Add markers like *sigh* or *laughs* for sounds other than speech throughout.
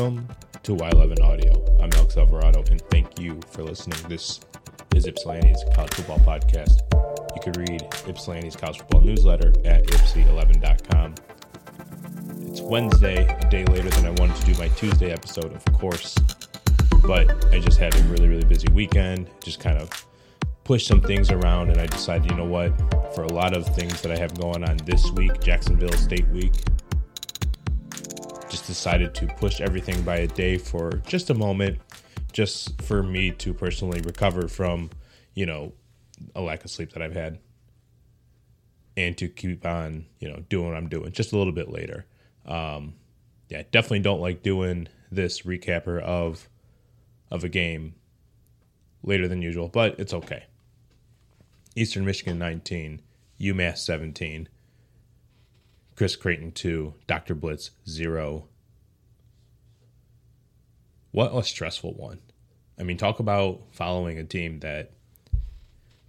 Welcome to Y11 Audio. I'm Alex Alvarado, and thank you for listening. This is Ypsilanti's College Football Podcast. You can read Ypsilanti's College Football newsletter at ypsi11.com. It's Wednesday, a day later than I wanted to do my Tuesday episode, of course, but I just had a really, really busy weekend. Just kind of pushed some things around, and I decided, you know what, for a lot of things that I have going on this week, Jacksonville State Week, just decided to push everything by a day for just a moment, just for me to personally recover from, you know, a lack of sleep that I've had and to keep on, you know, doing what I'm doing just a little bit later. Um, yeah, definitely don't like doing this recapper of of a game later than usual, but it's okay. Eastern Michigan 19, UMass 17. Chris Creighton 2, Dr. Blitz 0. What a stressful one. I mean, talk about following a team that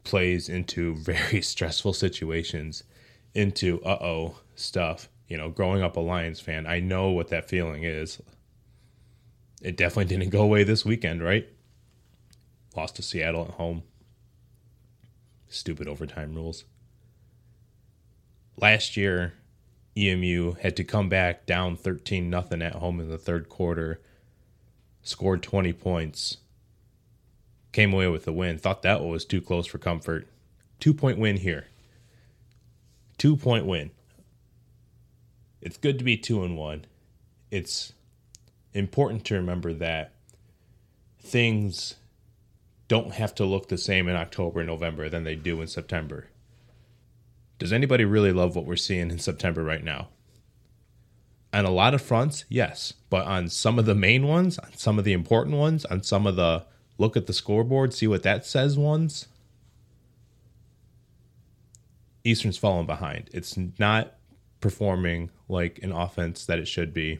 plays into *laughs* very stressful situations, into uh oh stuff. You know, growing up a Lions fan, I know what that feeling is. It definitely didn't go away this weekend, right? Lost to Seattle at home. Stupid overtime rules. Last year, EMU had to come back down 13 nothing at home in the third quarter, scored 20 points, came away with the win. Thought that was too close for comfort. Two point win here. Two point win. It's good to be two and one. It's important to remember that things don't have to look the same in October and November than they do in September. Does anybody really love what we're seeing in September right now? On a lot of fronts, yes. But on some of the main ones, on some of the important ones, on some of the look at the scoreboard, see what that says ones, Eastern's falling behind. It's not performing like an offense that it should be.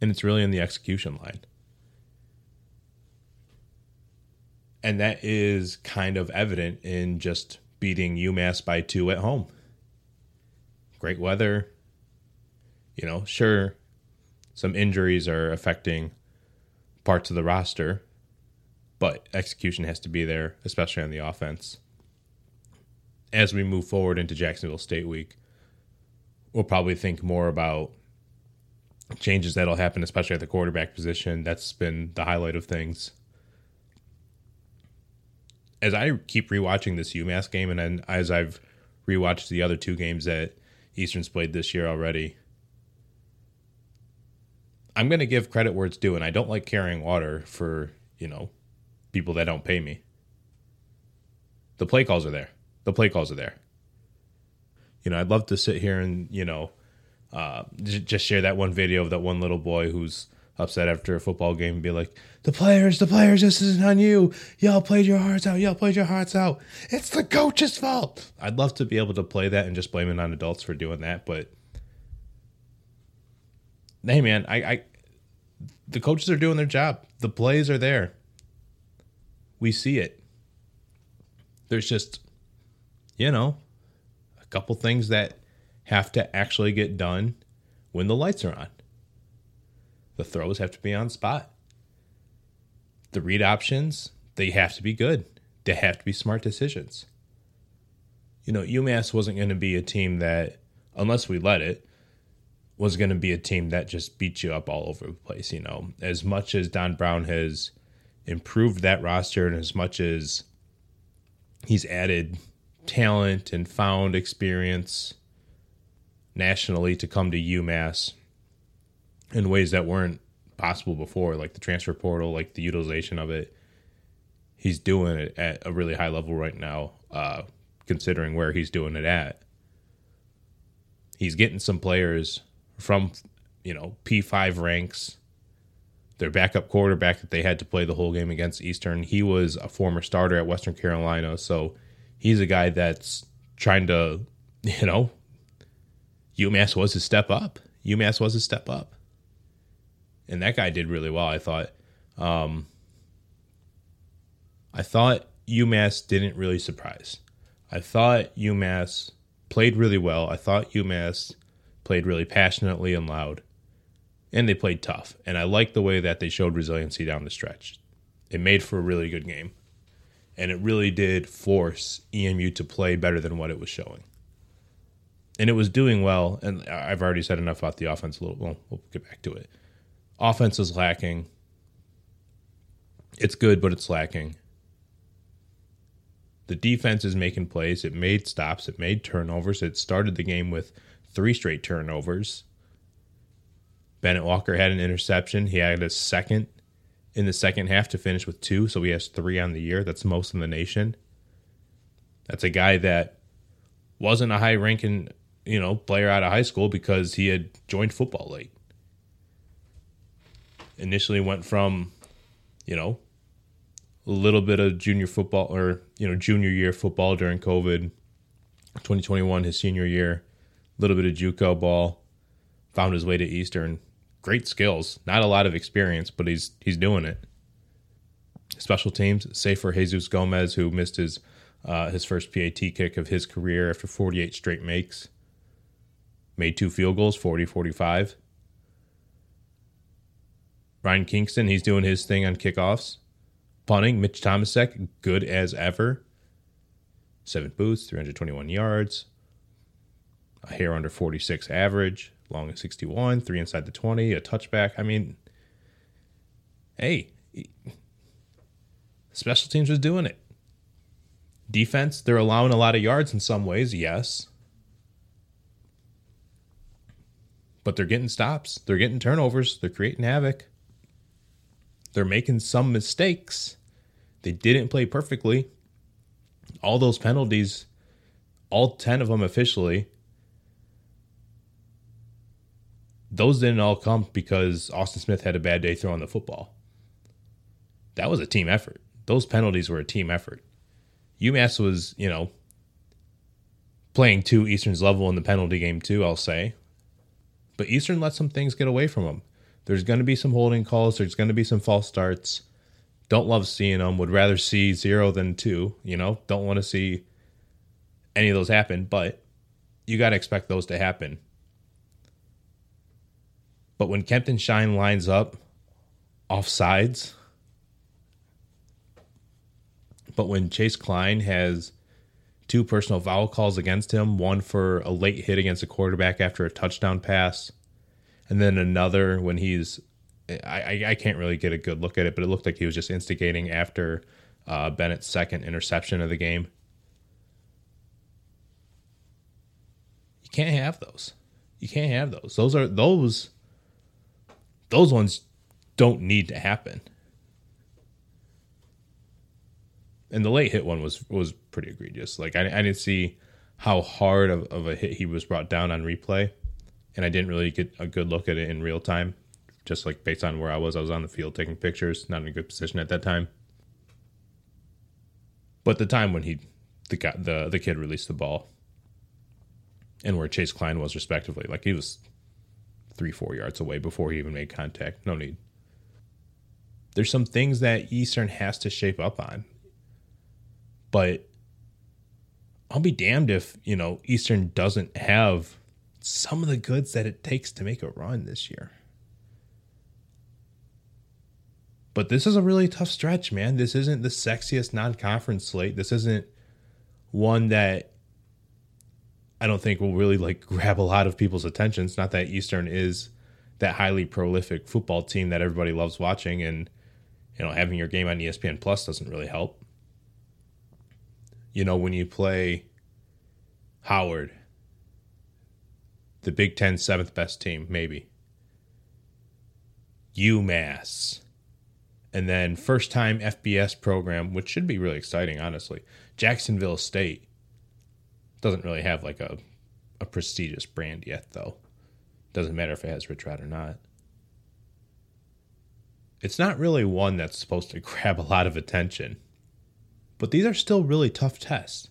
And it's really in the execution line. And that is kind of evident in just beating UMass by two at home. Great weather. You know, sure, some injuries are affecting parts of the roster, but execution has to be there, especially on the offense. As we move forward into Jacksonville State Week, we'll probably think more about changes that'll happen, especially at the quarterback position. That's been the highlight of things as I keep rewatching this UMass game, and then as I've rewatched the other two games that Eastern's played this year already, I'm going to give credit where it's due, and I don't like carrying water for you know people that don't pay me. The play calls are there. The play calls are there. You know, I'd love to sit here and you know uh, just share that one video of that one little boy who's upset after a football game and be like, the players, the players, this isn't on you. Y'all played your hearts out. Y'all played your hearts out. It's the coach's fault. I'd love to be able to play that and just blame it on adults for doing that, but hey, man, I, I the coaches are doing their job. The plays are there. We see it. There's just, you know, a couple things that have to actually get done when the lights are on. The throws have to be on spot. The read options, they have to be good. They have to be smart decisions. You know, UMass wasn't going to be a team that, unless we let it, was going to be a team that just beat you up all over the place. You know, as much as Don Brown has improved that roster and as much as he's added talent and found experience nationally to come to UMass, in ways that weren't possible before, like the transfer portal, like the utilization of it. He's doing it at a really high level right now, uh, considering where he's doing it at. He's getting some players from, you know, P5 ranks. Their backup quarterback that they had to play the whole game against Eastern, he was a former starter at Western Carolina. So he's a guy that's trying to, *laughs* you know, UMass was a step up. UMass was a step up and that guy did really well. I thought. Um, I thought UMass didn't really surprise. I thought UMass played really well. I thought UMass played really passionately and loud. and they played tough. And I like the way that they showed resiliency down the stretch. It made for a really good game. And it really did force EMU to play better than what it was showing. And it was doing well. And I've already said enough about the offense a little. Well, we'll get back to it. Offense is lacking. It's good, but it's lacking. The defense is making plays. It made stops. It made turnovers. It started the game with three straight turnovers. Bennett Walker had an interception. He had a second in the second half to finish with two, so he has three on the year. That's most in the nation. That's a guy that wasn't a high ranking, you know, player out of high school because he had joined football late. Initially went from, you know, a little bit of junior football or, you know, junior year football during COVID, 2021, his senior year, little bit of JUCO ball, found his way to Eastern, great skills, not a lot of experience, but he's he's doing it. Special teams, save for Jesus Gomez, who missed his uh, his first PAT kick of his career after 48 straight makes. Made two field goals, 40 45. Ryan Kingston, he's doing his thing on kickoffs. Punting, Mitch Thomasek, good as ever. Seven boots, 321 yards. A hair under 46 average long at 61, three inside the 20, a touchback. I mean, hey, special teams was doing it. Defense, they're allowing a lot of yards in some ways, yes. But they're getting stops, they're getting turnovers, they're creating havoc. They're making some mistakes. They didn't play perfectly. All those penalties, all 10 of them officially, those didn't all come because Austin Smith had a bad day throwing the football. That was a team effort. Those penalties were a team effort. UMass was, you know, playing to Eastern's level in the penalty game too, I'll say. But Eastern let some things get away from them. There's going to be some holding calls, there's going to be some false starts. Don't love seeing them. Would rather see zero than two, you know? Don't want to see any of those happen, but you got to expect those to happen but when Kempton Shine lines up off sides, but when Chase Klein has two personal foul calls against him, one for a late hit against a quarterback after a touchdown pass, and then another when he's I, I can't really get a good look at it, but it looked like he was just instigating after uh, Bennett's second interception of the game. You can't have those. You can't have those. Those are those those ones don't need to happen. And the late hit one was was pretty egregious. Like I, I didn't see how hard of, of a hit he was brought down on replay, and I didn't really get a good look at it in real time. Just like based on where I was, I was on the field taking pictures, not in a good position at that time. But the time when he the the the kid released the ball, and where Chase Klein was respectively, like he was three, four yards away before he even made contact. No need. There's some things that Eastern has to shape up on. But I'll be damned if, you know, Eastern doesn't have some of the goods that it takes to make a run this year. But this is a really tough stretch, man. This isn't the sexiest non conference slate. This isn't one that I don't think will really like *laughs* grab a lot of people's attention. It's not that Eastern is that highly prolific football team that everybody loves watching, and you know having your game on ESPN Plus doesn't really help. You know when you play Howard, the Big Ten seventh best team, maybe UMass, and then first time FBS program, which should be really exciting, honestly. Jacksonville State doesn't really have like a a prestigious brand yet, though. Doesn't matter if it has Rich Rod or not. It's not really one that's supposed to *laughs* grab a lot of attention. But these are still really tough tests.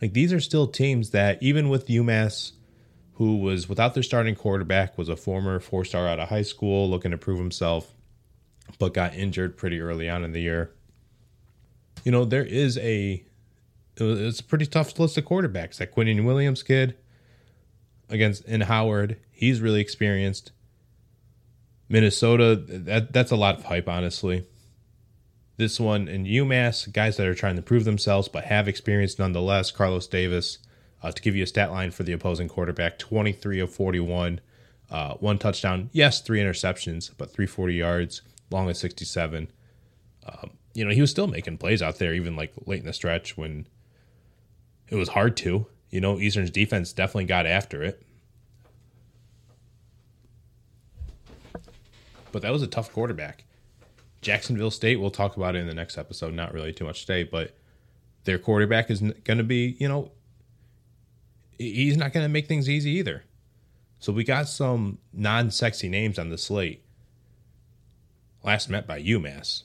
Like these are still teams that even with UMass who was without their starting quarterback was a former four-star out of high school looking to prove himself but got injured pretty early on in the year. You know, there is a it's a pretty tough list of quarterbacks. That Quinnen Williams kid against in Howard, he's really experienced. Minnesota, that that's a lot of hype, honestly. This one in UMass, guys that are trying to prove themselves but have experience nonetheless. Carlos Davis, uh, to give you a stat line for the opposing quarterback, 23 of 41, uh, one touchdown. Yes, three interceptions, but 340 yards, long as 67. Um, you know, he was still making plays out there, even like late in the stretch when it was hard to. You know, Eastern's defense definitely got after it. But that was a tough quarterback. Jacksonville State, we'll talk about it in the next episode, not really too much today, but their quarterback is going to be, you know, he's not going to make things easy either. So we got some non sexy names on the slate. Last met by UMass.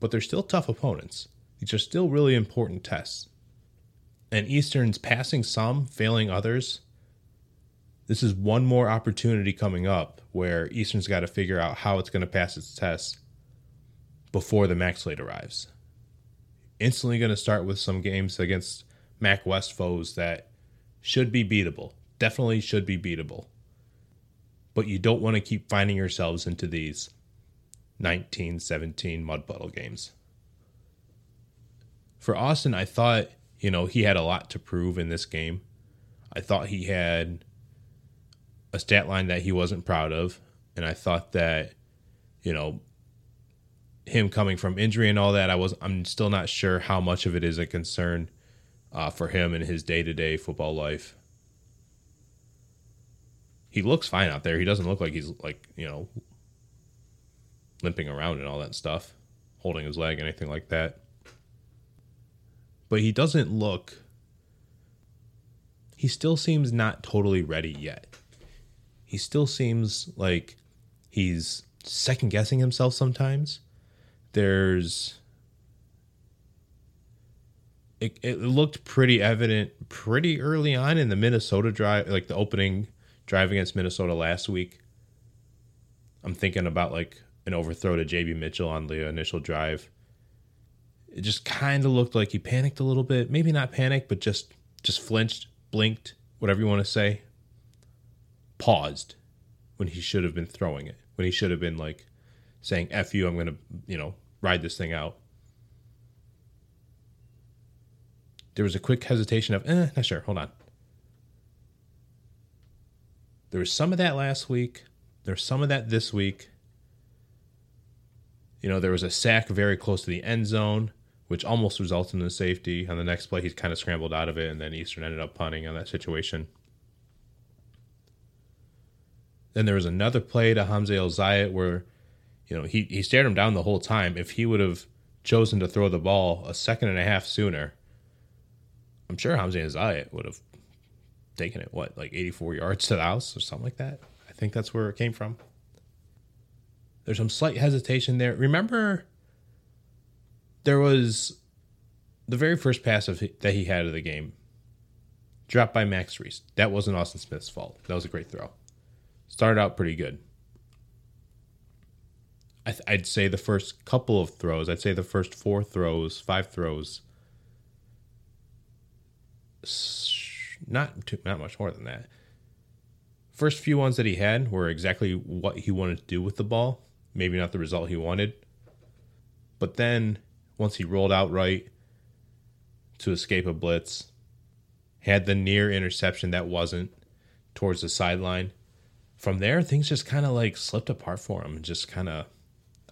But they're still tough opponents. These are still really important tests. And Eastern's passing some, failing others. This is one more opportunity coming up where Eastern's got to figure out how it's going to pass its tests before the MAC slate arrives. Instantly going to start with some games against MAC West foes that should be beatable. Definitely should be beatable. But you don't want to keep finding yourselves into these 1917 mud puddle games. For Austin, I thought, you know, he had a lot to prove in this game. I thought he had a stat line that he wasn't proud of. And I thought that, you know, him coming from injury and all that, I was I'm still not sure how much of it is a concern uh, for him in his day to day football life. He looks fine out there. He doesn't look like he's like you know limping around and all that stuff, holding his leg, anything like that. But he doesn't look. He still seems not totally ready yet. He still seems like he's second guessing himself sometimes there's it, it looked pretty evident pretty early on in the Minnesota drive, like the opening drive against Minnesota last week. I'm thinking about like an overthrow to JB Mitchell on the initial drive. It just kind of looked like he panicked a little bit. Maybe not panicked, but just just flinched, blinked, whatever you want to say. Paused when he should have been throwing it. When he should have been like saying "f you," I'm gonna, you know, ride this thing out. There was a quick hesitation of, eh, not sure, hold on. There was some of that last week. There's some of that this week. You know, there was a sack very close to the end zone, which almost resulted in a safety. On the next play, he kind of scrambled out of it, and then Eastern ended up punting on that situation. Then there was another play to Hamza El-Zayat where you know, he, he stared him down the whole time. If he would have chosen to throw the ball a second and a half sooner, I'm sure Hamza El-Zayat would have taken it, what, like 84 yards to the house or something like that. I think that's where it came from. There's some slight hesitation there. Remember, there was the very first pass of, that he had of the game dropped by Max Reese. That wasn't Austin Smith's fault. That was a great throw. Started out pretty good. I would say the first couple of throws, I'd say the first four throws, five throws, not too, not much more than that. First few ones that he had were exactly what he wanted to do with the ball. Maybe not the result he wanted, but then once he rolled out right to escape a blitz, had the near interception that wasn't towards the sideline. From there, things just kind of like slipped apart for him just kind of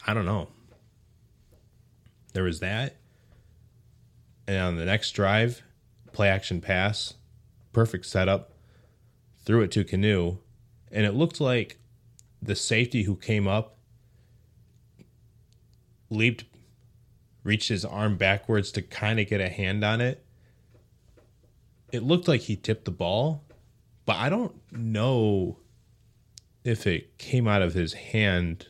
I don't know. There was that. And on the next drive, play action pass, perfect setup, threw it to Knue. And it looked like the safety who came up leaped, reached his arm backwards to kind of get a hand on it. It looked like he tipped the ball, but I don't know if it came out of his hand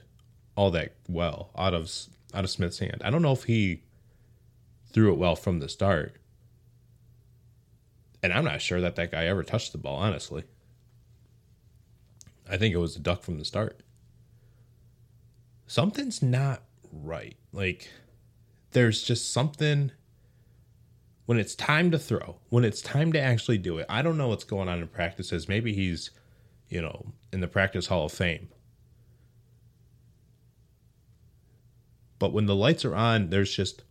all that well out of out of Smith's hand. I don't know if he threw it well from the start. And I'm not sure that that guy ever touched the ball, honestly. I think it was a duck from the start. Something's not right. Like, there's just something when it's time to throw, when it's time to actually do it. I don't know what's going on in practices. Maybe he's, you know, in the practice hall of fame But when the lights are on, there's just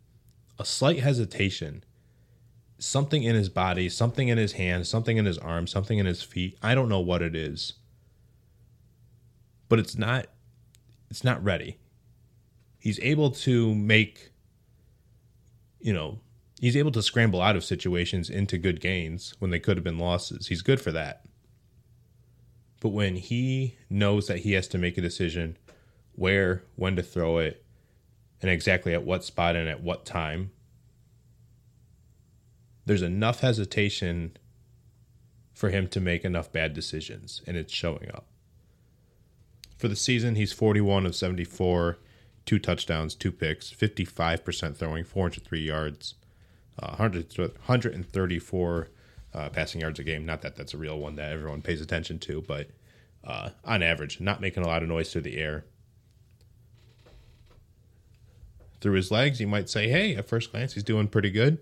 a slight hesitation. Something in his body, something in his hand, something in his arm, something in his feet. I don't know what it is. But it's not it's not ready. He's able to make you know, he's able to scramble out of situations into good gains when they could have been losses. He's good for that. But when he knows that he has to make a decision where, when to throw it, and exactly at what spot and at what time, there's enough hesitation for him to make enough bad decisions, and it's showing up. For the season, he's 41 of 74, two touchdowns, two picks, 55% throwing, 403 yards, uh, 100, 134 uh, passing yards a game. Not that that's a real one that everyone pays attention to, but uh, on average, not making a lot of noise through the air. Through his legs, you might say, hey, at first glance, he's doing pretty good.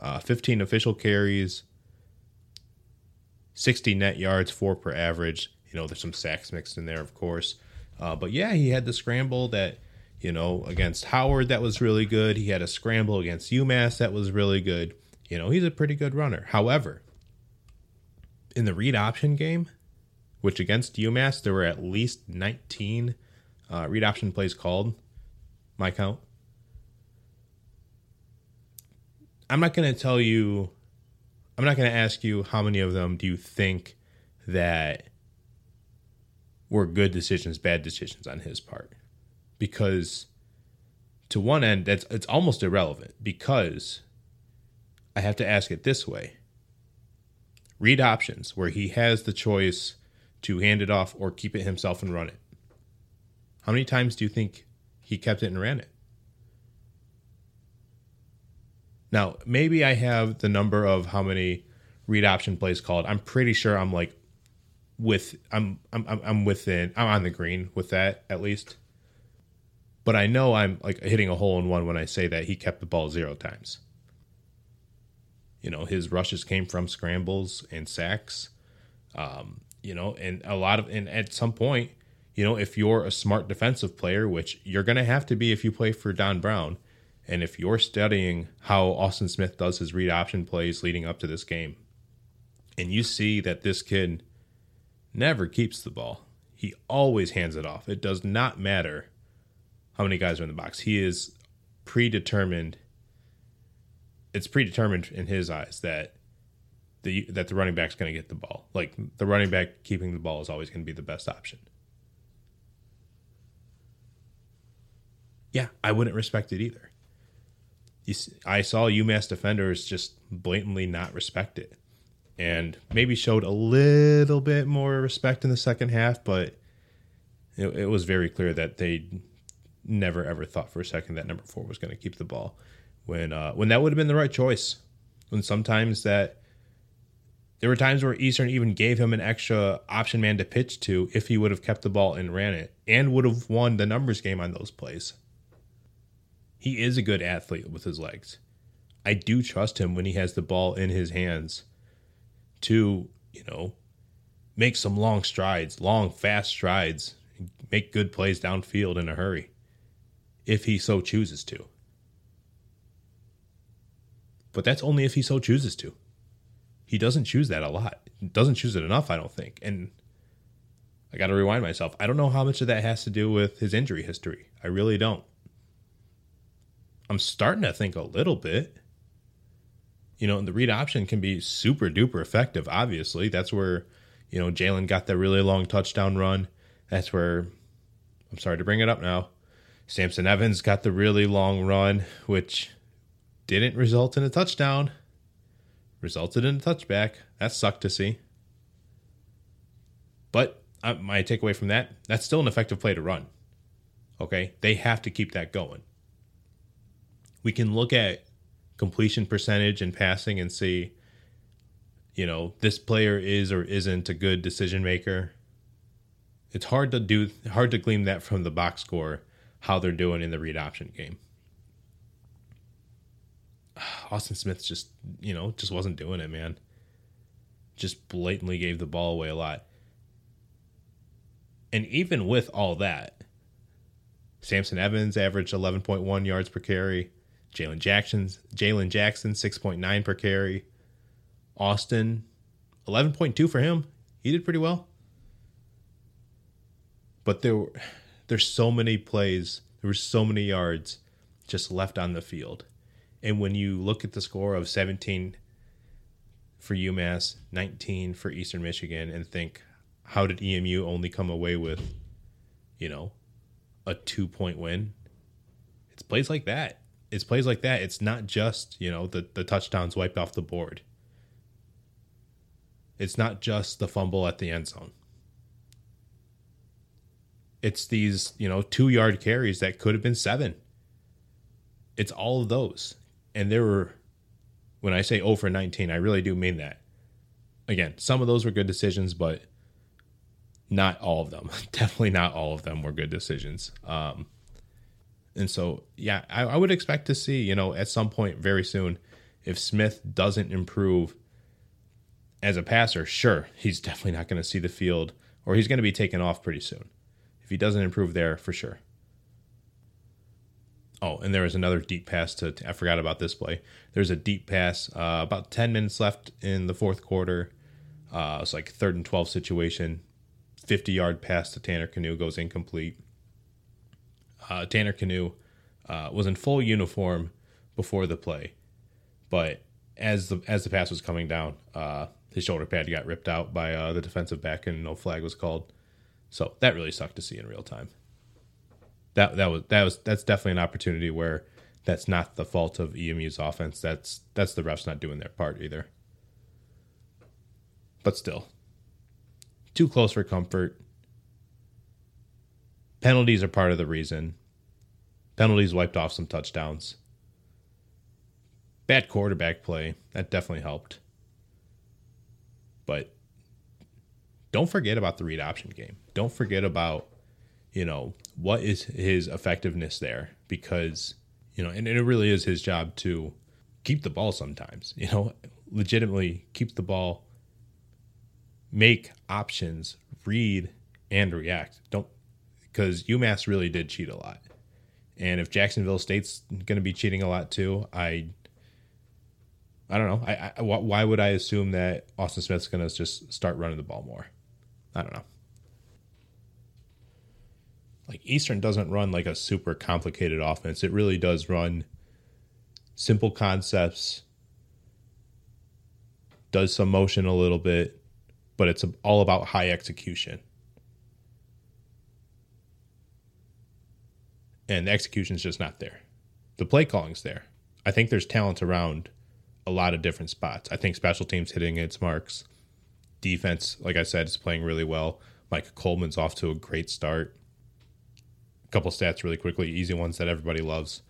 Uh, 15 official carries, 60 net yards, four per average. You know, there's some sacks mixed in there, of course. Uh, but yeah, he had the scramble that, you know, against Howard that was really good. He had a scramble against UMass that was really good. You know, he's a pretty good runner. However, in the read option game, which against UMass, there were at least 19 uh, read option plays called, my count. I'm not going to tell you, I'm not going to ask you how many of them do you think that were good decisions, bad decisions on his part. Because to one end, that's it's almost irrelevant because I have to ask it this way. Read options where he has the choice to hand it off or keep it himself and run it. How many times do you think he kept it and ran it? Now, maybe I have the number of how many read option plays called. I'm pretty sure I'm like with I'm I'm I'm within I'm on the green with that at least. But I know I'm like hitting a hole in one when I say that he kept the ball zero times. You know, his rushes came from scrambles and sacks. Um, you know, and a lot of and at some point, you know, if you're a smart defensive player, which you're to have to be if you play for Don Brown, and if you're studying how Austin Smith does his read option plays leading up to this game, and you see that this kid never keeps the ball, he always hands it off. It does not matter how many guys are in the box. He is predetermined. It's predetermined in his eyes that the that the running back's going to get the ball. Like the running back keeping the ball is always going to be the best option. Yeah, I wouldn't respect it either you, I saw UMass defenders just blatantly not respect it, and maybe showed a little bit more respect in the second half, but it, it was very clear that they never ever thought for a second that number four was going to keep the ball when uh, when that would have been the right choice. When sometimes that there were times where Eastern even gave him an extra option man to pitch to if he would have kept the ball and ran it, and would have won the numbers game on those plays. He is a good athlete with his legs. I do trust him when he has the ball in his hands to, you know, make some long strides, long, fast strides, make good plays downfield in a hurry if he so chooses to. But that's only if he so chooses to. He doesn't choose that a lot. Doesn't choose it enough, I don't think. And I got to rewind myself. I don't know how much of that has to do with his injury history. I really don't. I'm starting to think a little bit. You know, the read option can be super duper effective. Obviously, that's where you know Jalen got that really long touchdown run. That's where I'm sorry to bring it up now. Samson Evans got the really long run, which didn't result in a touchdown, resulted in a touchback. That sucked to see. But uh, my takeaway from that, that's still an effective play to run. Okay, they have to keep that going we can look at completion percentage and passing and see, you know, this player is or isn't a good decision maker. It's hard to do hard to glean that from the box score how they're doing in the read option game. *sighs* Austin Smith just, you know, just wasn't doing it, man. Just blatantly gave the ball away a lot. And even with all that, Samson Evans averaged 11.1 yards per carry. Jalen Jackson, Jalen Jackson, 6.9 per carry. Austin, 11.2 for him. He did pretty well. But there were there's so many plays, there were so many yards just left on the field. And when you look at the score of 17 for UMass, 19 for Eastern Michigan, and think, how did EMU only come away with, you know, a two point win? It's plays like that. It's plays like that. It's not just, you know, the, the touchdowns wiped off the board. It's not just the fumble at the end zone. It's these, you know, two yard carries that could have been seven. It's all of those. And there were, when I say over 19, I really do mean that. Again, some of those were good decisions, but not all of them. *laughs* Definitely not all of them were good decisions. Um, and so, yeah, I, I would expect to see, you know, at some point very soon, if Smith doesn't improve as a passer, sure, he's definitely not going to see the field or he's going to be taken off pretty soon he doesn't improve there, for sure. Oh, and there was another deep pass to, I forgot about this play. There's a deep pass, uh, about 10 minutes left in the fourth quarter. Uh, it's like third and 12 situation. 50 yard pass to Tanner Knue goes incomplete. Uh, Tanner Knue uh, was in full uniform before the play, but as the as the pass was coming down, uh, his shoulder pad got ripped out by uh, the defensive back, and no flag was called. So that really sucked to see in real time. That that was that was that's definitely an opportunity where that's not the fault of EMU's offense. That's that's the refs not doing their part either. But still, too close for comfort. Penalties are part of the reason. Penalties wiped off some touchdowns. Bad quarterback play. That definitely helped. But don't forget about the read option game. Don't forget about, you know, what is his effectiveness there because, you know, and, and it really is his job to keep the ball sometimes, you know, legitimately keep the ball, make options, read and react. Don't, because UMass really did cheat a lot. And if Jacksonville State's going to be cheating a lot too, I I don't know. I, I, why would I assume that Austin Smith's going to just start running the ball more? I don't know. Like Eastern doesn't run like a super complicated offense. It really does run simple concepts, does some motion a little bit, but it's all about high execution. And the execution's just not there. The play calling's there. I think there's talent around a lot of different spots. I think special teams hitting its marks defense, like I said, is playing really well. Mike Coleman's off to a great start. Couple stats really quickly, easy ones that everybody loves.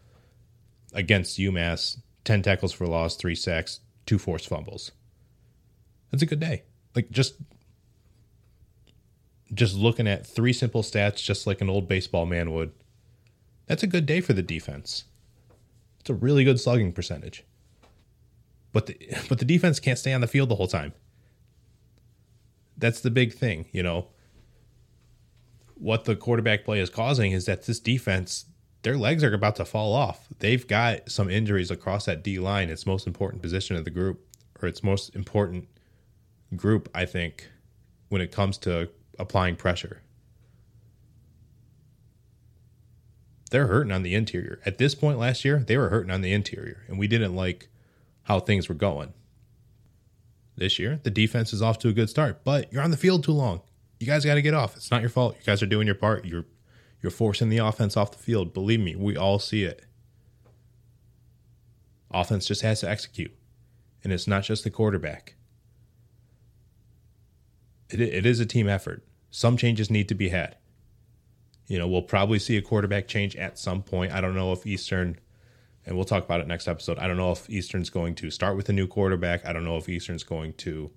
Against UMass, 10 tackles for loss, three sacks, two forced fumbles. That's a good day. Like just just looking at three simple stats just like an old baseball man would. That's a good day for the defense. It's a really good slugging percentage. But the *laughs* but the defense can't stay on the field the whole time that's the big thing, you know. What the quarterback play is causing is that this defense, their legs are about to fall off. They've got some injuries across that D line, its most important position of the group, or its most important group, I think, when it comes to applying pressure. They're hurting on the interior. At this point last year, they were hurting on the interior, and we didn't like how things were going this year. The defense is off to a good start, but you're on the field too long. You guys got to get off. It's not your fault. You guys are doing your part. You're you're forcing the offense off the field. Believe me, we all see it. Offense just has to execute. And it's not just the quarterback. It, it is a team effort. Some changes need to be had. You know, we'll probably see a quarterback change at some point. I don't know if Eastern and we'll talk about it next episode. I don't know if Eastern's going to start with a new quarterback. I don't know if Eastern's going to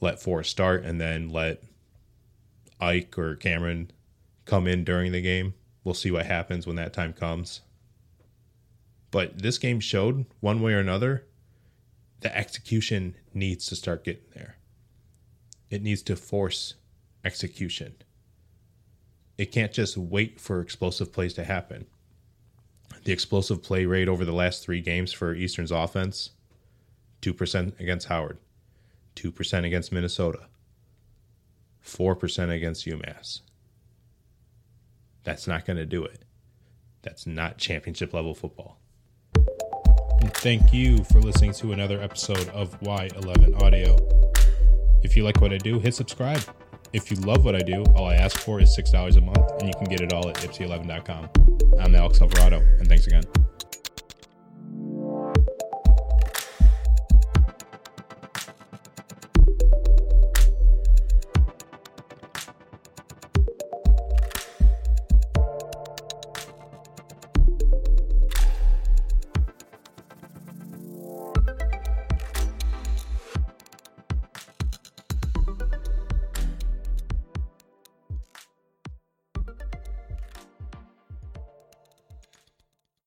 let Forrest start and then let Ike or Cameron come in during the game. We'll see what happens when that time comes. But this game showed one way or another the execution needs to start getting there. It needs to force execution. it can't just wait for explosive plays to happen. The explosive play rate over the last three games for Eastern's offense 2% against Howard, 2% against Minnesota, 4% against UMass. That's not going to do it. That's not championship level football. And thank you for listening to another episode of Y11 Audio. If you like what I do, hit subscribe. If you love what I do, all I ask for is $6 a month, and you can get it all at ypsi11.com. I'm Alex Alvarado, and thanks again.